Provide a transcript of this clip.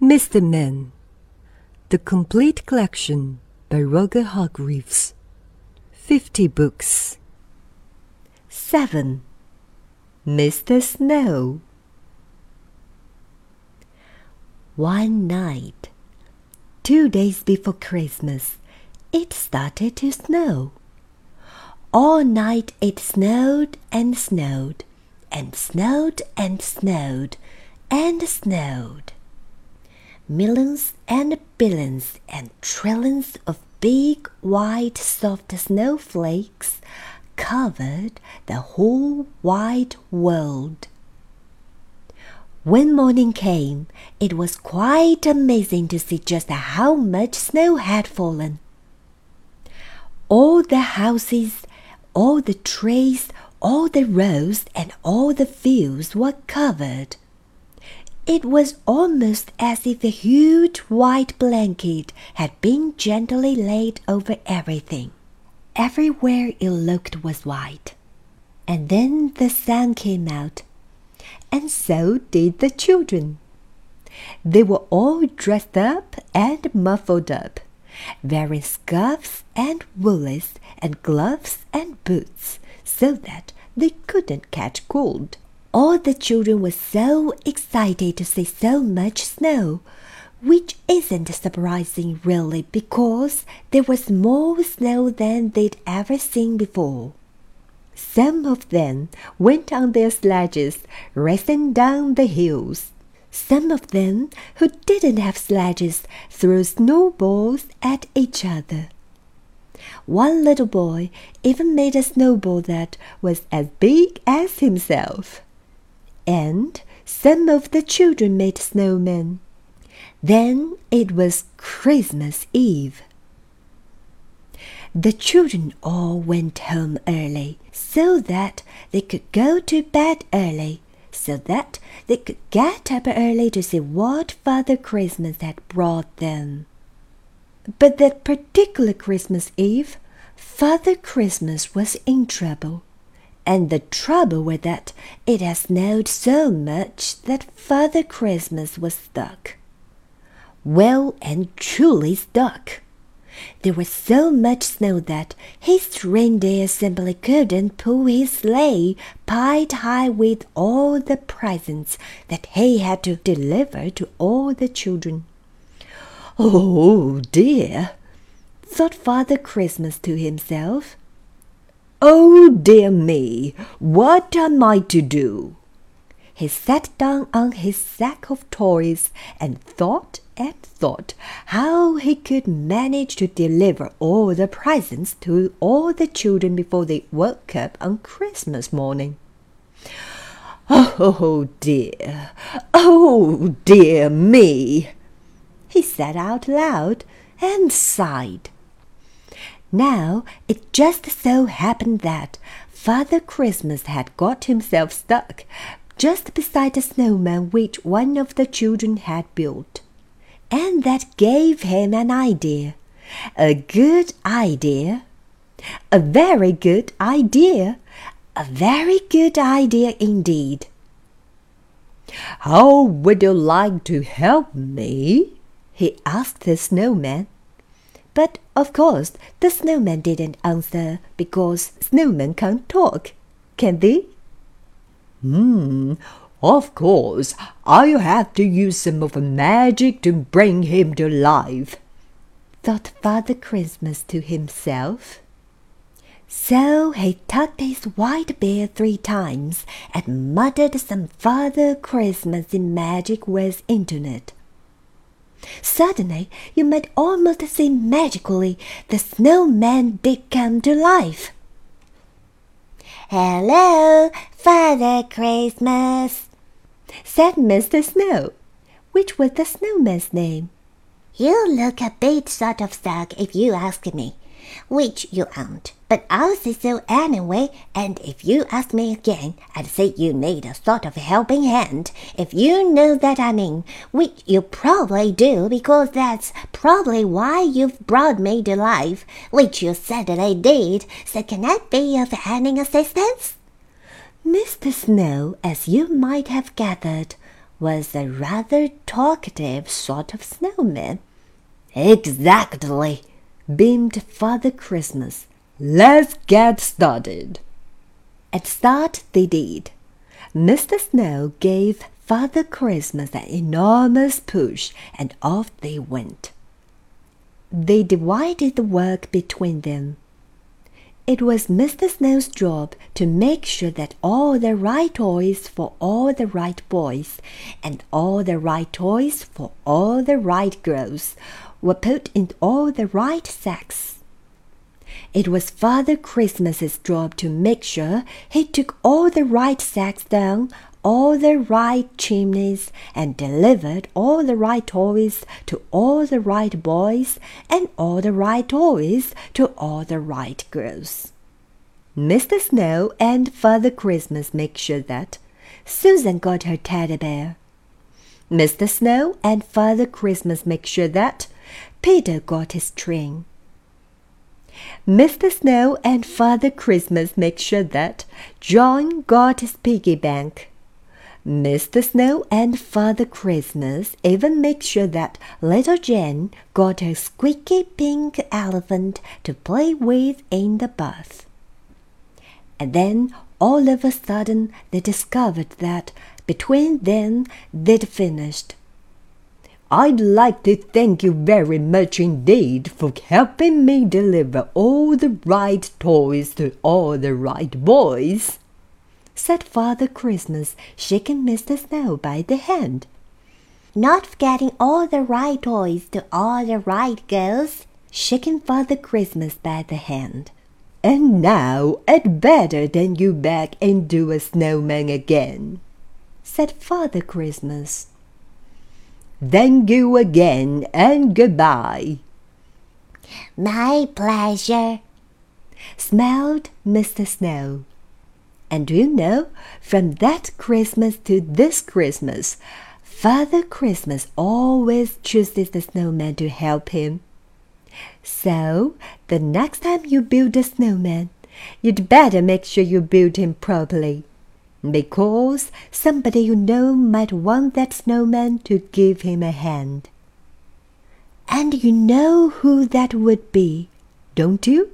Mr. Men, The Complete Collection by Roger Hargreaves. 50 books. 7. Mr. Snow. One night, two days before Christmas, it started to snow. All night it snowed and snowed, and snowed and snowed, and snowed. Millions and billions and trillions of big, white, soft snowflakes covered the whole wide world. When morning came, it was quite amazing to see just how much snow had fallen. All the houses, all the trees, all the roads, and all the fields were covered. It was almost as if a huge white blanket had been gently laid over everything. Everywhere it looked was white. And then the sun came out, and so did the children. They were all dressed up and muffled up, wearing scarfs and woolies and gloves and boots, so that they couldn't catch cold. All the children were so excited to see so much snow, which isn't surprising really because there was more snow than they'd ever seen before. Some of them went on their sledges racing down the hills. Some of them who didn't have sledges threw snowballs at each other. One little boy even made a snowball that was as big as himself and some of the children made snowmen. Then it was Christmas Eve. The children all went home early so that they could go to bed early, so that they could get up early to see what Father Christmas had brought them. But that particular Christmas Eve, Father Christmas was in trouble and the trouble was that it had snowed so much that Father Christmas was stuck. Well and truly stuck. There was so much snow that his reindeer simply couldn't pull his sleigh piled high with all the presents that he had to deliver to all the children. Oh dear, thought Father Christmas to himself. Oh dear me, what am I to do? He sat down on his sack of toys and thought and thought how he could manage to deliver all the presents to all the children before they woke up on Christmas morning. Oh dear, oh dear me, he said out loud and sighed. Now it just so happened that Father Christmas had got himself stuck just beside the snowman which one of the children had built. And that gave him an idea. A good idea. A very good idea. A very good idea indeed. How would you like to help me? he asked the snowman. But of course the snowman didn't answer because snowmen can't talk, can they? Hmm, of course, I'll have to use some of the magic to bring him to life, thought Father Christmas to himself. So he tucked his white beard three times and muttered some Father Christmas in magic words into it. Suddenly, you might almost see magically the snowman did come to life. Hello, Father Christmas, said Mr. Snow, which was the snowman's name. You look a bit sort of stuck if you ask me, which you aren't. But I'll say so anyway, and if you ask me again, I'd say you need a sort of helping hand, if you know that I mean, which you probably do, because that's probably why you've brought me to life, which you certainly did, so can I be of any assistance? Mr. Snow, as you might have gathered, was a rather talkative sort of snowman. Exactly, beamed Father Christmas. Let's get started. At start they did. Mr. Snow gave Father Christmas an enormous push, and off they went. They divided the work between them. It was Mr. Snow's job to make sure that all the right toys for all the right boys and all the right toys for all the right girls were put in all the right sacks. It was Father Christmas's job to make sure he took all the right sacks down all the right chimneys and delivered all the right toys to all the right boys and all the right toys to all the right girls. Mr. Snow and Father Christmas make sure that Susan got her teddy bear. Mr. Snow and Father Christmas make sure that Peter got his train. Mr. Snow and Father Christmas make sure that John got his piggy bank. Mr. Snow and Father Christmas even make sure that little Jane got her squeaky pink elephant to play with in the bath. And then all of a sudden they discovered that between them they'd finished. I'd like to thank you very much indeed for helping me deliver all the right toys to all the right boys said Father Christmas, shaking Mr. Snow by the hand. Not forgetting all the right toys to all the right girls, shaking Father Christmas by the hand. And now I'd better than you back and do a snowman again, said Father Christmas. Thank you again and goodbye. My pleasure, smiled Mr. Snow. And do you know, from that Christmas to this Christmas, Father Christmas always chooses the snowman to help him. So, the next time you build a snowman, you'd better make sure you build him properly. Because somebody you know might want that snowman to give him a hand. And you know who that would be, don't you?